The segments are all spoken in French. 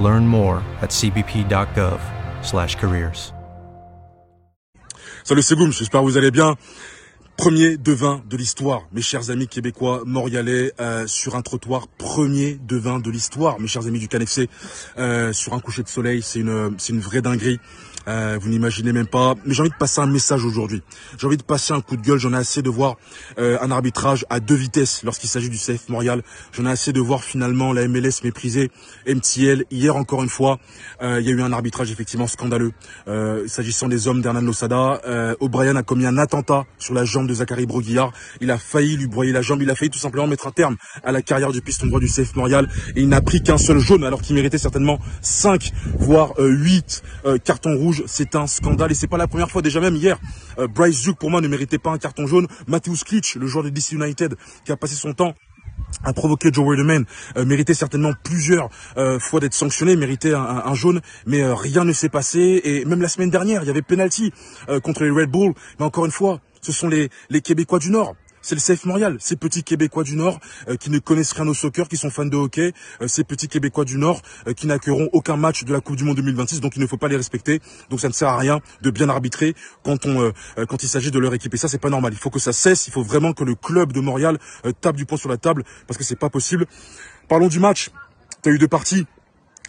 Learn more at cbp.gov/careers. Salut, c'est Boom, j'espère que vous allez bien. Premier devin de l'histoire, mes chers amis québécois, montréalais, euh, sur un trottoir, premier devin de l'histoire, mes chers amis du CanFC, euh, sur un coucher de soleil, c'est une, c'est une vraie dinguerie. Euh, vous n'imaginez même pas. Mais j'ai envie de passer un message aujourd'hui. J'ai envie de passer un coup de gueule. J'en ai assez de voir euh, un arbitrage à deux vitesses lorsqu'il s'agit du CF Montréal. J'en ai assez de voir finalement la MLS mépriser MTL. Hier encore une fois, euh, il y a eu un arbitrage effectivement scandaleux. S'agissant des hommes d'Hernan Losada, O'Brien a commis un attentat sur la jambe de Zachary Broguillard. Il a failli lui broyer la jambe. Il a failli tout simplement mettre un terme à la carrière du piston droit du CF Montréal. Et il n'a pris qu'un seul jaune alors qu'il méritait certainement 5 voire 8 cartons rouges c'est un scandale et c'est pas la première fois. Déjà même hier, euh, Bryce Zook pour moi ne méritait pas un carton jaune. Matthews Klitsch, le joueur de DC United, qui a passé son temps à provoquer Joe Wordman, euh, méritait certainement plusieurs euh, fois d'être sanctionné, méritait un, jaune, mais rien ne s'est passé. Et même la semaine dernière, il y avait penalty contre les Red Bull. Mais encore une fois, ce sont les Québécois du Nord c'est le CF Montréal, ces petits Québécois du Nord euh, qui ne connaissent rien au soccer, qui sont fans de hockey, euh, ces petits Québécois du Nord euh, qui n'accueilleront aucun match de la Coupe du Monde 2026, donc il ne faut pas les respecter. Donc ça ne sert à rien de bien arbitrer quand on quand il s'agit de leur équipe. Et ça c'est pas normal. Il faut que ça cesse. Il faut vraiment que le club de Montréal tape du poing sur la table parce que c'est pas possible. Parlons du match. Tu as eu deux parties.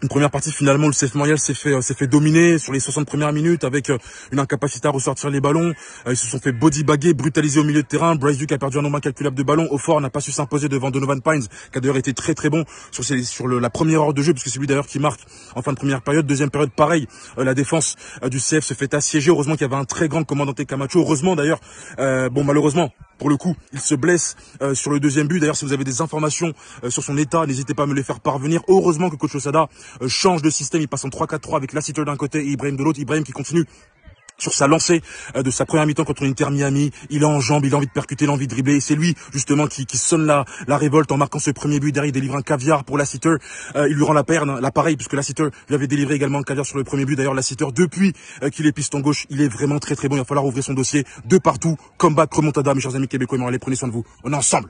Une première partie finalement le CF Montréal s'est fait euh, s'est fait dominer sur les 60 premières minutes avec euh, une incapacité à ressortir les ballons. Euh, ils se sont fait bodybaguer, brutaliser au milieu de terrain. Bryce Duke a perdu un nombre incalculable de ballons. Au fort n'a pas su s'imposer devant Donovan Pines qui a d'ailleurs été très très bon sur sur la première heure de jeu puisque c'est lui d'ailleurs qui marque en fin de première période. Deuxième période pareil, la défense du CF se fait assiéger. Heureusement qu'il y avait un très grand commandant Camacho. Heureusement d'ailleurs, bon malheureusement pour le coup, il se blesse sur le deuxième but. D'ailleurs, si vous avez des informations sur son état, n'hésitez pas à me les faire parvenir. Heureusement que Coach Osada change de système. Il passe en 3-4-3 avec Lassiter d'un côté et Ibrahim de l'autre. Ibrahim qui continue sur sa lancée de sa première mi-temps contre Inter Miami, il a en jambe, il a envie de percuter, il a envie de dribbler. C'est lui justement qui, sonne la, la révolte en marquant ce premier but. Derrière, il délivre un caviar pour Lassiter. Euh, il lui rend la perne, l'appareil, puisque Lassiter lui avait délivré également un caviar sur le premier but. D'ailleurs, Lassiter, depuis qu'il est piston gauche, il est vraiment très très bon. Il va falloir ouvrir son dossier de partout. Combat, remontada, mes chers amis québécois, allez, prenez soin de vous. On est ensemble.